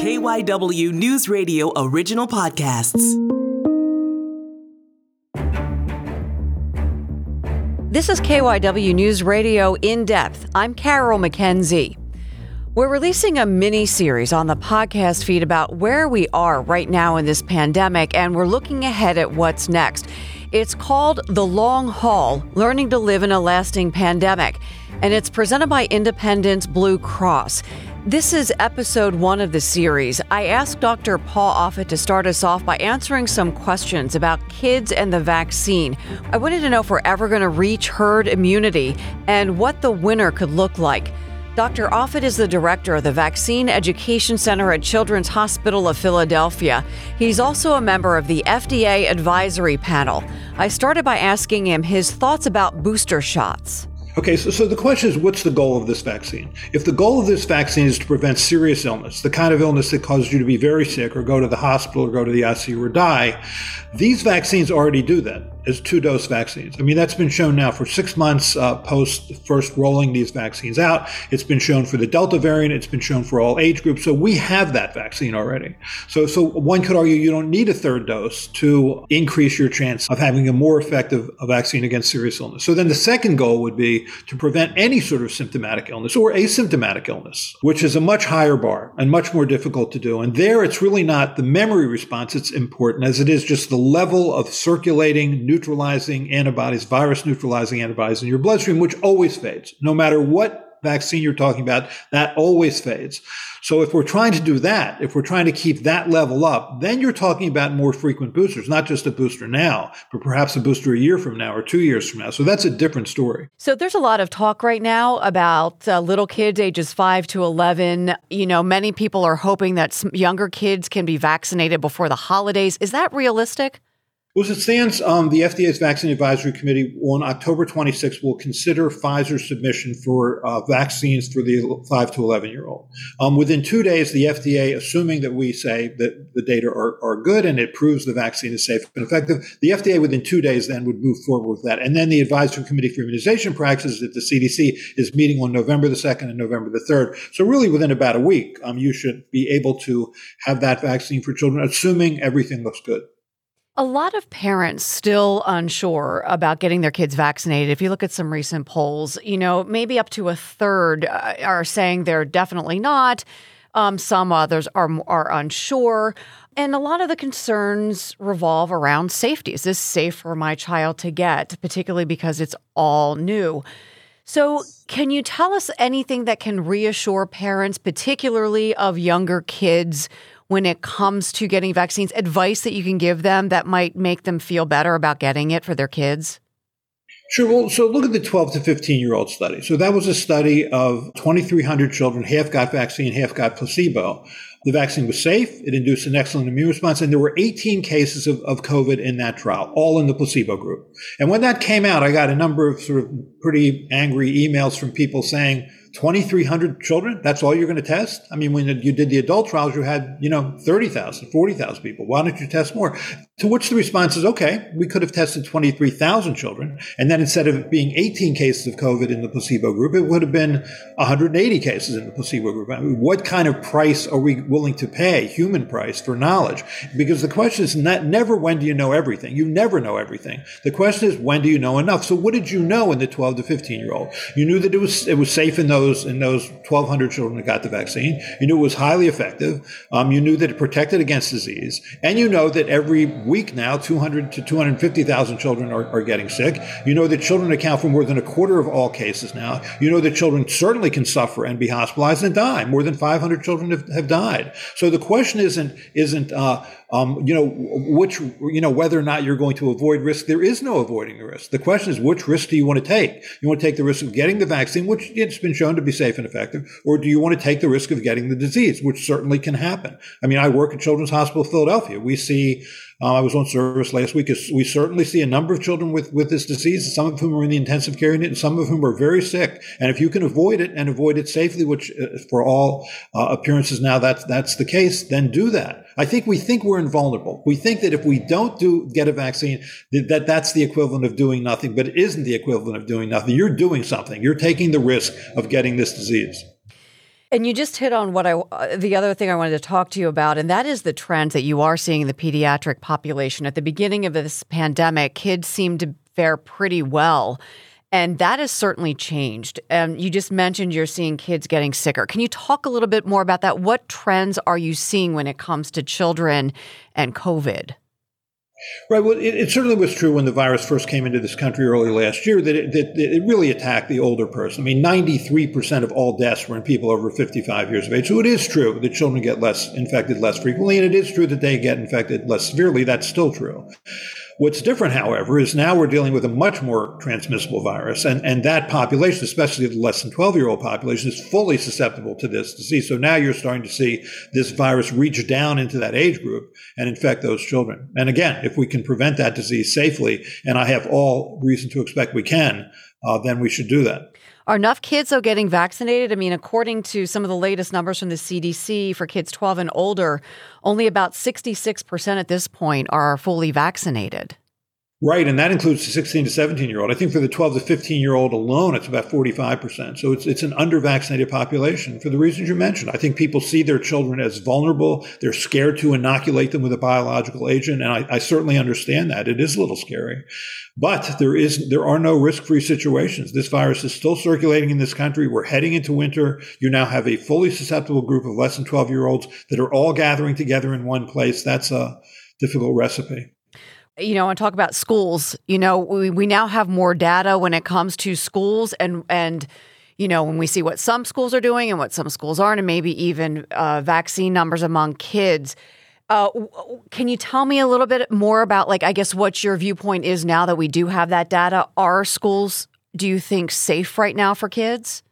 KYW News Radio original podcasts. This is KYW News Radio in depth. I'm Carol McKenzie. We're releasing a mini series on the podcast feed about where we are right now in this pandemic, and we're looking ahead at what's next. It's called The Long Haul Learning to Live in a Lasting Pandemic, and it's presented by Independence Blue Cross. This is episode one of the series. I asked Dr. Paul Offit to start us off by answering some questions about kids and the vaccine. I wanted to know if we're ever going to reach herd immunity and what the winner could look like. Dr. Offit is the director of the Vaccine Education Center at Children's Hospital of Philadelphia. He's also a member of the FDA advisory panel. I started by asking him his thoughts about booster shots. Okay, so, so the question is what's the goal of this vaccine? If the goal of this vaccine is to prevent serious illness, the kind of illness that causes you to be very sick or go to the hospital or go to the ICU or die, these vaccines already do that as two dose vaccines. I mean, that's been shown now for six months uh, post first rolling these vaccines out. It's been shown for the Delta variant. It's been shown for all age groups. So we have that vaccine already. So, so one could argue you don't need a third dose to increase your chance of having a more effective vaccine against serious illness. So then the second goal would be to prevent any sort of symptomatic illness or asymptomatic illness, which is a much higher bar and much more difficult to do. And there it's really not the memory response that's important as it is just the level of circulating neutralizing antibodies, virus neutralizing antibodies in your bloodstream, which always fades. No matter what vaccine you're talking about, that always fades. So if we're trying to do that, if we're trying to keep that level up, then you're talking about more frequent boosters, not just a booster now, but perhaps a booster a year from now or two years from now. So that's a different story. So there's a lot of talk right now about uh, little kids ages 5 to 11. You know, many people are hoping that younger kids can be vaccinated before the holidays. Is that realistic? Well, as it stands, um, the FDA's Vaccine Advisory Committee on October 26 will consider Pfizer's submission for uh, vaccines for the 5 to 11 year old. Um, within two days, the FDA, assuming that we say that the data are, are good and it proves the vaccine is safe and effective, the FDA within two days then would move forward with that. And then the Advisory Committee for Immunization Practices at the CDC is meeting on November the 2nd and November the 3rd. So, really, within about a week, um, you should be able to have that vaccine for children, assuming everything looks good. A lot of parents still unsure about getting their kids vaccinated. If you look at some recent polls, you know, maybe up to a third uh, are saying they're definitely not. Um, some others are are unsure, and a lot of the concerns revolve around safety. Is this safe for my child to get, particularly because it's all new? So, can you tell us anything that can reassure parents, particularly of younger kids, when it comes to getting vaccines, advice that you can give them that might make them feel better about getting it for their kids? Sure. Well, so look at the 12 to 15 year old study. So that was a study of 2,300 children, half got vaccine, half got placebo. The vaccine was safe. It induced an excellent immune response. And there were 18 cases of, of COVID in that trial, all in the placebo group. And when that came out, I got a number of sort of pretty angry emails from people saying, 2,300 children? That's all you're going to test? I mean, when you did the adult trials, you had, you know, 30,000, 40,000 people. Why don't you test more? To which the response is, okay, we could have tested 23,000 children. And then instead of being 18 cases of COVID in the placebo group, it would have been 180 cases in the placebo group. I mean, what kind of price are we willing to pay, human price, for knowledge? Because the question is not, never when do you know everything? You never know everything. The question is, when do you know enough? So what did you know in the 12 to 15 year old? You knew that it was, it was safe in those those in those 1,200 children that got the vaccine. You knew it was highly effective. Um, you knew that it protected against disease, and you know that every week now, 200 to 250,000 children are, are getting sick. You know that children account for more than a quarter of all cases now. You know that children certainly can suffer and be hospitalized and die. More than 500 children have, have died. So the question isn't isn't uh, um, you know, which, you know, whether or not you're going to avoid risk, there is no avoiding the risk. The question is, which risk do you want to take? You want to take the risk of getting the vaccine, which it's been shown to be safe and effective, or do you want to take the risk of getting the disease, which certainly can happen? I mean, I work at Children's Hospital Philadelphia. We see uh, I was on service last week. We certainly see a number of children with, with this disease, some of whom are in the intensive care unit, and some of whom are very sick. And if you can avoid it and avoid it safely, which uh, for all uh, appearances now that's that's the case, then do that. I think we think we're invulnerable. We think that if we don't do get a vaccine, that, that that's the equivalent of doing nothing, but it isn't the equivalent of doing nothing. You're doing something. You're taking the risk of getting this disease. And you just hit on what I, uh, the other thing I wanted to talk to you about, and that is the trends that you are seeing in the pediatric population. At the beginning of this pandemic, kids seemed to fare pretty well. And that has certainly changed. And you just mentioned you're seeing kids getting sicker. Can you talk a little bit more about that? What trends are you seeing when it comes to children and COVID? Right. Well, it, it, certainly was true when the virus first came into this country early last year that it, that it really attacked the older person. I mean, 93% of all deaths were in people over 55 years of age. So it is true that children get less infected less frequently, and it is true that they get infected less severely. That's still true. What's different, however, is now we're dealing with a much more transmissible virus, and, and that population, especially the less than 12 year old population, is fully susceptible to this disease. So now you're starting to see this virus reach down into that age group and infect those children. And again, if we can prevent that disease safely, and I have all reason to expect we can, uh, then we should do that. Are enough kids though getting vaccinated? I mean, according to some of the latest numbers from the CDC for kids 12 and older, only about 66% at this point are fully vaccinated. Right, and that includes the 16 to 17 year old. I think for the 12 to 15 year old alone, it's about 45%. So it's, it's an under vaccinated population for the reasons you mentioned. I think people see their children as vulnerable. They're scared to inoculate them with a biological agent. And I, I certainly understand that. It is a little scary. But there is, there are no risk free situations. This virus is still circulating in this country. We're heading into winter. You now have a fully susceptible group of less than 12 year olds that are all gathering together in one place. That's a difficult recipe you know, and talk about schools. You know, we, we now have more data when it comes to schools and and you know when we see what some schools are doing and what some schools aren't, and maybe even uh, vaccine numbers among kids. Uh, can you tell me a little bit more about, like, I guess what your viewpoint is now that we do have that data? Are schools, do you think, safe right now for kids?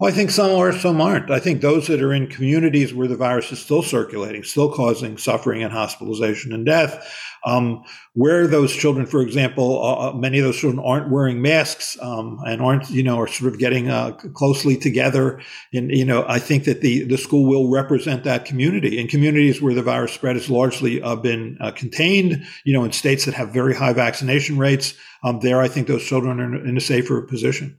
Well, I think some are, some aren't. I think those that are in communities where the virus is still circulating, still causing suffering and hospitalization and death, um, where those children, for example, uh, uh, many of those children aren't wearing masks um, and aren't, you know, are sort of getting uh, closely together. And, you know, I think that the, the school will represent that community. In communities where the virus spread has largely uh, been uh, contained, you know, in states that have very high vaccination rates, um, there I think those children are in a safer position.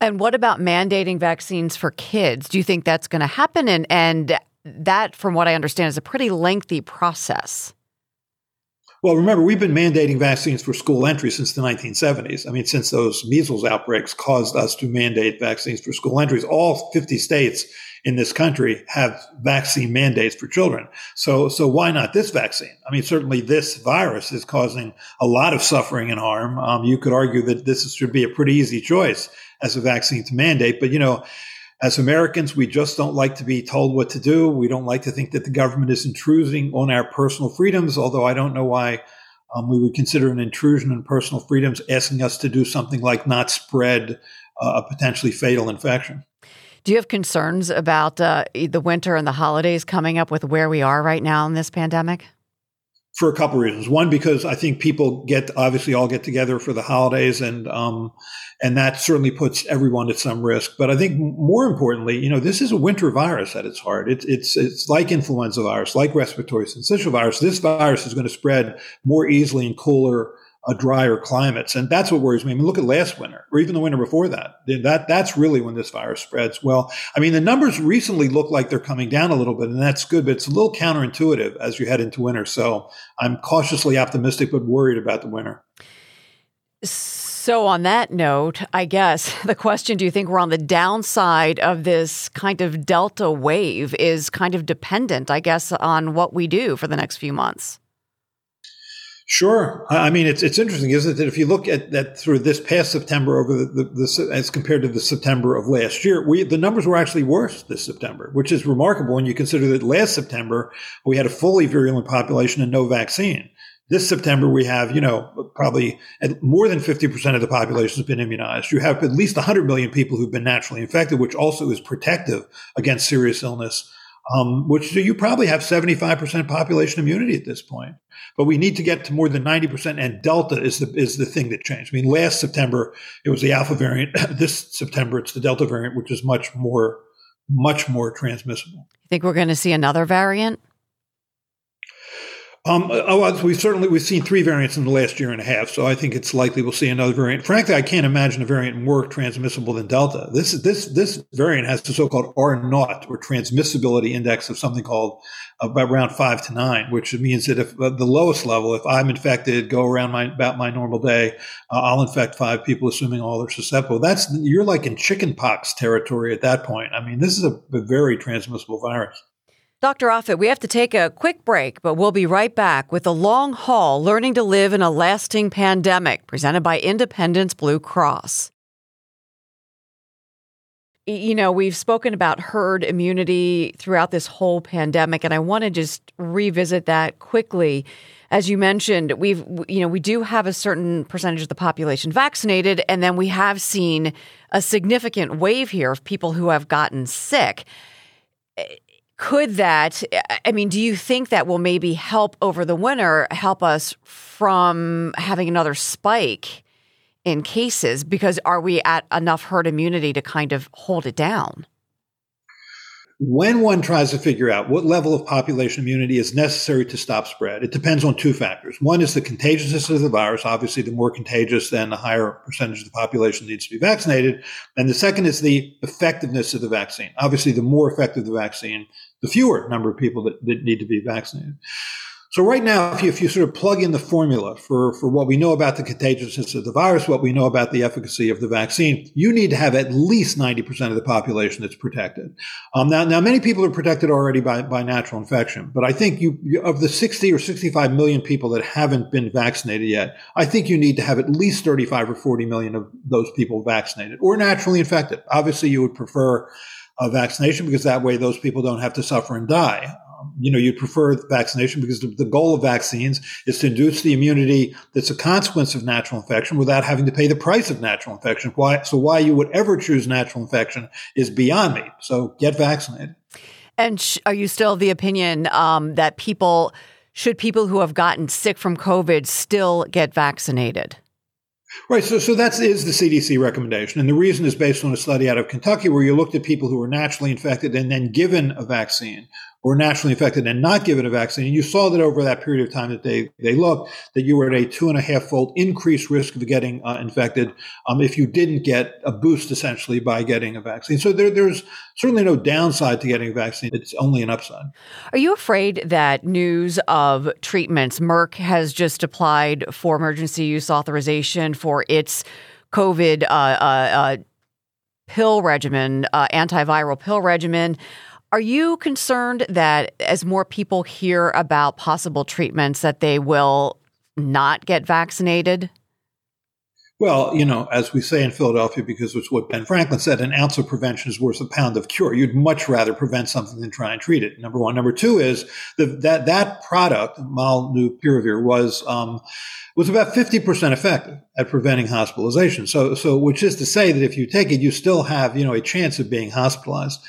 And what about mandating vaccines for kids? Do you think that's going to happen? And and that, from what I understand, is a pretty lengthy process. Well, remember, we've been mandating vaccines for school entry since the 1970s. I mean, since those measles outbreaks caused us to mandate vaccines for school entries, all 50 states in this country have vaccine mandates for children. So, so why not this vaccine? I mean, certainly this virus is causing a lot of suffering and harm. Um, you could argue that this should be a pretty easy choice as a vaccine to mandate. But, you know, as Americans, we just don't like to be told what to do. We don't like to think that the government is intruding on our personal freedoms, although I don't know why um, we would consider an intrusion on personal freedoms asking us to do something like not spread uh, a potentially fatal infection. Do you have concerns about uh, the winter and the holidays coming up with where we are right now in this pandemic? for a couple of reasons. One, because I think people get obviously all get together for the holidays, and um, and that certainly puts everyone at some risk. But I think more importantly, you know, this is a winter virus at its heart. It's it's it's like influenza virus, like respiratory syncytial virus. This virus is going to spread more easily in cooler a drier climates. And that's what worries me. I mean, look at last winter or even the winter before that. That that's really when this virus spreads. Well, I mean, the numbers recently look like they're coming down a little bit, and that's good, but it's a little counterintuitive as you head into winter. So I'm cautiously optimistic, but worried about the winter. So, on that note, I guess the question do you think we're on the downside of this kind of Delta wave is kind of dependent, I guess, on what we do for the next few months? Sure. I mean, it's it's interesting, isn't it? That if you look at that through this past September over the, the, the, as compared to the September of last year, we the numbers were actually worse this September, which is remarkable when you consider that last September we had a fully virulent population and no vaccine. This September we have, you know, probably more than 50% of the population has been immunized. You have at least 100 million people who've been naturally infected, which also is protective against serious illness um, which you probably have 75% population immunity at this point. But we need to get to more than 90%, and Delta is the is the thing that changed. I mean, last September it was the Alpha variant. this September it's the Delta variant, which is much more much more transmissible. You think we're going to see another variant? Um, oh, we've certainly we've seen three variants in the last year and a half, so I think it's likely we'll see another variant. Frankly, I can't imagine a variant more transmissible than Delta. This this this variant has the so-called R naught or transmissibility index of something called about around five to nine, which means that if uh, the lowest level, if I'm infected, go around my about my normal day, uh, I'll infect five people, assuming all are susceptible. That's you're like in chickenpox territory at that point. I mean, this is a, a very transmissible virus. Dr. Offit, we have to take a quick break, but we'll be right back with the long haul learning to live in a lasting pandemic presented by Independence Blue Cross. You know, we've spoken about herd immunity throughout this whole pandemic, and I want to just revisit that quickly. As you mentioned, we've, you know, we do have a certain percentage of the population vaccinated, and then we have seen a significant wave here of people who have gotten sick eh, could that i mean do you think that will maybe help over the winter help us from having another spike in cases? Because are we at enough herd immunity to kind of hold it down when one tries to figure out what level of population immunity is necessary to stop spread, it depends on two factors. One is the contagiousness of the virus. Obviously, the more contagious, then the higher percentage of the population needs to be vaccinated. And the second is the effectiveness of the vaccine. Obviously, the more effective the vaccine, the fewer number of people that, that need to be vaccinated. So right now, if you, if you, sort of plug in the formula for, for what we know about the contagiousness of the virus, what we know about the efficacy of the vaccine, you need to have at least 90% of the population that's protected. Um, now, now many people are protected already by, by natural infection, but I think you, you, of the 60 or 65 million people that haven't been vaccinated yet, I think you need to have at least 35 or 40 million of those people vaccinated or naturally infected. Obviously, you would prefer a vaccination because that way those people don't have to suffer and die. You know, you'd prefer vaccination because the, the, goal of vaccines is to induce the immunity that's a consequence of natural infection without having to pay the price of natural infection. Why? So why you would ever choose natural infection is beyond me. So get vaccinated. And sh- are you still the opinion um, that people should people who have gotten sick from COVID still get vaccinated? Right. So, so that is the CDC recommendation. And the reason is based on a study out of Kentucky where you looked at people who were naturally infected and then given a vaccine were naturally infected and not given a vaccine. And you saw that over that period of time that they, they looked, that you were at a two and a half fold increased risk of getting uh, infected um, if you didn't get a boost essentially by getting a vaccine. So there, there's certainly no downside to getting a vaccine. It's only an upside. Are you afraid that news of treatments, Merck has just applied for emergency use authorization for its COVID uh, uh, uh pill regimen, uh, antiviral pill regimen. Are you concerned that as more people hear about possible treatments that they will not get vaccinated? Well, you know, as we say in Philadelphia, because it's what Ben Franklin said, an ounce of prevention is worth a pound of cure. You'd much rather prevent something than try and treat it. Number one. Number two is that that, that product, molnupiravir, was um, was about fifty percent effective at preventing hospitalization. So, so which is to say that if you take it, you still have you know a chance of being hospitalized.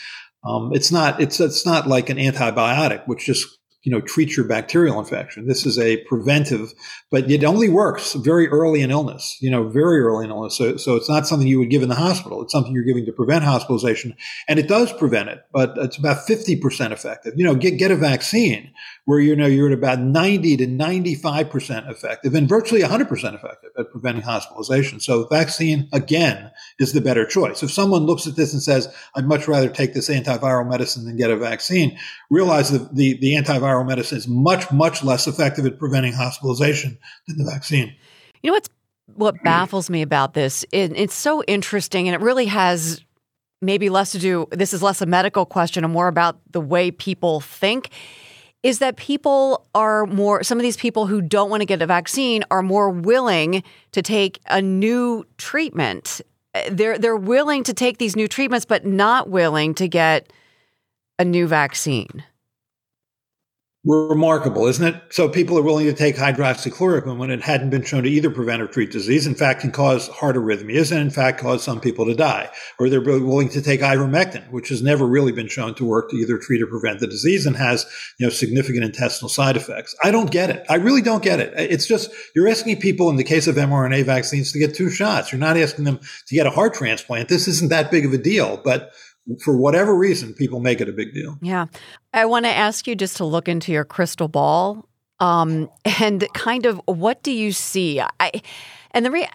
Um, it's not it's it's not like an antibiotic, which just you know treats your bacterial infection. This is a preventive, but it only works very early in illness. You know, very early in illness. So, so it's not something you would give in the hospital. It's something you're giving to prevent hospitalization, and it does prevent it, but it's about fifty percent effective. You know, get get a vaccine where you know you're at about 90 to 95% effective and virtually 100% effective at preventing hospitalization. So vaccine again is the better choice. If someone looks at this and says, I'd much rather take this antiviral medicine than get a vaccine, realize that the, the antiviral medicine is much, much less effective at preventing hospitalization than the vaccine. You know what's what baffles me about this? It, it's so interesting and it really has maybe less to do this is less a medical question and more about the way people think is that people are more, some of these people who don't want to get a vaccine are more willing to take a new treatment. They're, they're willing to take these new treatments, but not willing to get a new vaccine remarkable, isn't it? So people are willing to take hydroxychloroquine when it hadn't been shown to either prevent or treat disease. In fact, can cause heart arrhythmias and in fact cause some people to die. Or they're willing to take ivermectin, which has never really been shown to work to either treat or prevent the disease and has, you know, significant intestinal side effects. I don't get it. I really don't get it. It's just, you're asking people in the case of mRNA vaccines to get two shots. You're not asking them to get a heart transplant. This isn't that big of a deal, but for whatever reason, people make it a big deal. Yeah. I want to ask you just to look into your crystal ball Um, and kind of what do you see? I and the re-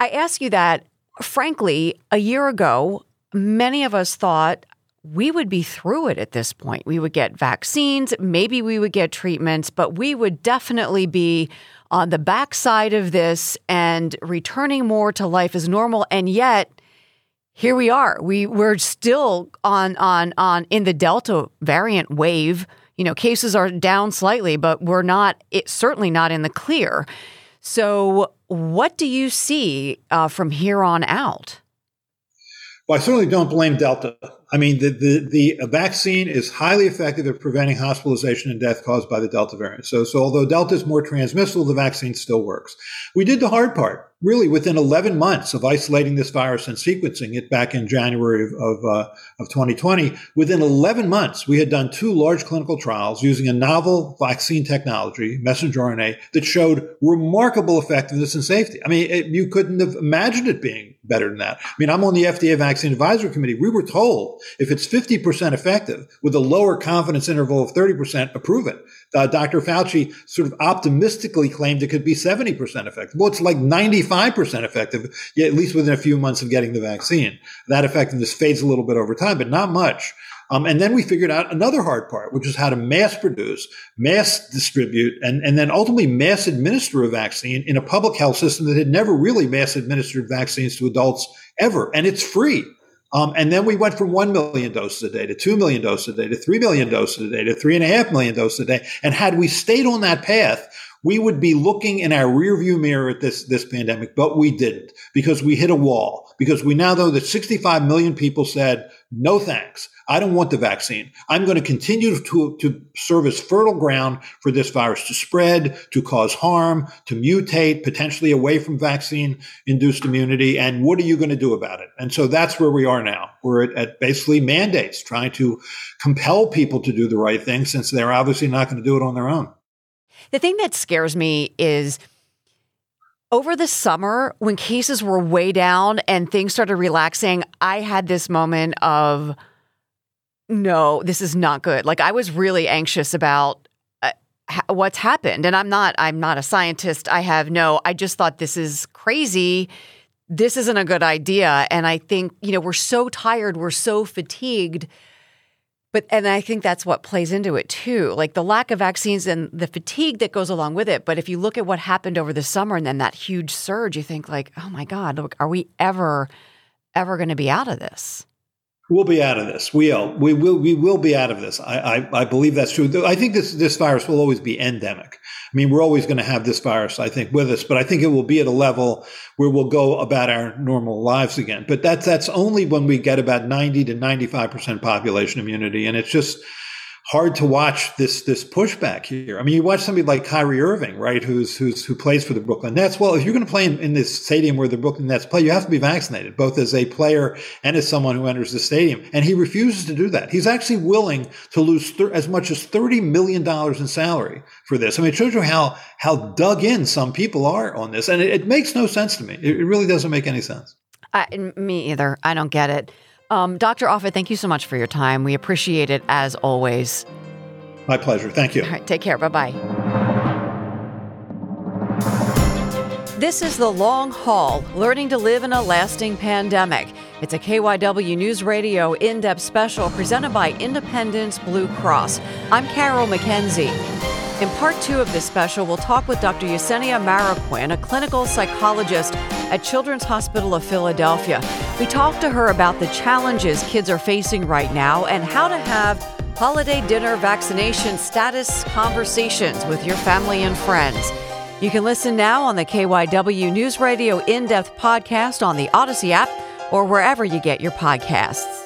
I ask you that frankly, a year ago, many of us thought we would be through it at this point. We would get vaccines, maybe we would get treatments, but we would definitely be on the backside of this and returning more to life as normal. And yet, here we are. We we're still on on on in the Delta variant wave. You know, cases are down slightly, but we're not. It's certainly not in the clear. So, what do you see uh, from here on out? Well, I certainly don't blame Delta. I mean, the, the, the vaccine is highly effective at preventing hospitalization and death caused by the Delta variant. So, so although Delta is more transmissible, the vaccine still works. We did the hard part really within 11 months of isolating this virus and sequencing it back in January of, of, uh, of 2020, within 11 months, we had done two large clinical trials using a novel vaccine technology, messenger RNA, that showed remarkable effectiveness and safety. I mean, it, you couldn't have imagined it being better than that. I mean, I'm on the FDA Vaccine Advisory Committee. We were told if it's 50% effective with a lower confidence interval of 30%, approve it. Uh, Dr. Fauci sort of optimistically claimed it could be 70% effective. Well, it's like 95% effective, at least within a few months of getting the vaccine. That effectiveness fades a little bit over time, but not much. Um, and then we figured out another hard part, which is how to mass produce, mass distribute, and, and then ultimately mass administer a vaccine in a public health system that had never really mass administered vaccines to adults ever. And it's free. Um, and then we went from 1 million doses a day to 2 million doses a day to 3 million doses a day to 3.5 million doses a day. And had we stayed on that path, we would be looking in our rearview mirror at this, this pandemic, but we didn't because we hit a wall. Because we now know that 65 million people said, no thanks. I don't want the vaccine. I'm going to continue to, to serve as fertile ground for this virus to spread, to cause harm, to mutate, potentially away from vaccine induced immunity. And what are you going to do about it? And so that's where we are now. We're at, at basically mandates, trying to compel people to do the right thing since they're obviously not going to do it on their own. The thing that scares me is over the summer when cases were way down and things started relaxing, I had this moment of, no, this is not good. Like I was really anxious about uh, ha- what's happened, and I'm not. I'm not a scientist. I have no. I just thought this is crazy. This isn't a good idea, and I think you know we're so tired, we're so fatigued. But and I think that's what plays into it too, like the lack of vaccines and the fatigue that goes along with it. But if you look at what happened over the summer and then that huge surge, you think like, oh my God, look, are we ever, ever going to be out of this? We'll be out of this. We will. We will. We will be out of this. I, I, I believe that's true. I think this this virus will always be endemic. I mean, we're always going to have this virus, I think, with us, but I think it will be at a level where we'll go about our normal lives again. But that's that's only when we get about ninety to ninety five percent population immunity, and it's just hard to watch this this pushback here. I mean, you watch somebody like Kyrie Irving, right, who's who's who plays for the Brooklyn Nets. Well, if you're going to play in, in, this stadium where the Brooklyn Nets play, you have to be vaccinated, both as a player and as someone who enters the stadium. And he refuses to do that. He's actually willing to lose as much as thirty million dollars in salary for this. I mean, it shows you how how dug in some people are on this, and it, it makes no sense to me. It, it really doesn't make any sense. Uh, me either. I don't get it. Um, Dr. Offit, thank you so much for your time. We appreciate it as always. My pleasure. Thank you. All right, take care. Bye bye. This is The Long Haul Learning to Live in a Lasting Pandemic. It's a KYW News Radio in depth special presented by Independence Blue Cross. I'm Carol McKenzie. In part two of this special, we'll talk with Dr. Yesenia Maraquin, a clinical psychologist at Children's Hospital of Philadelphia. We talk to her about the challenges kids are facing right now and how to have holiday dinner vaccination status conversations with your family and friends. You can listen now on the KYW News Radio in depth podcast on the Odyssey app or wherever you get your podcasts.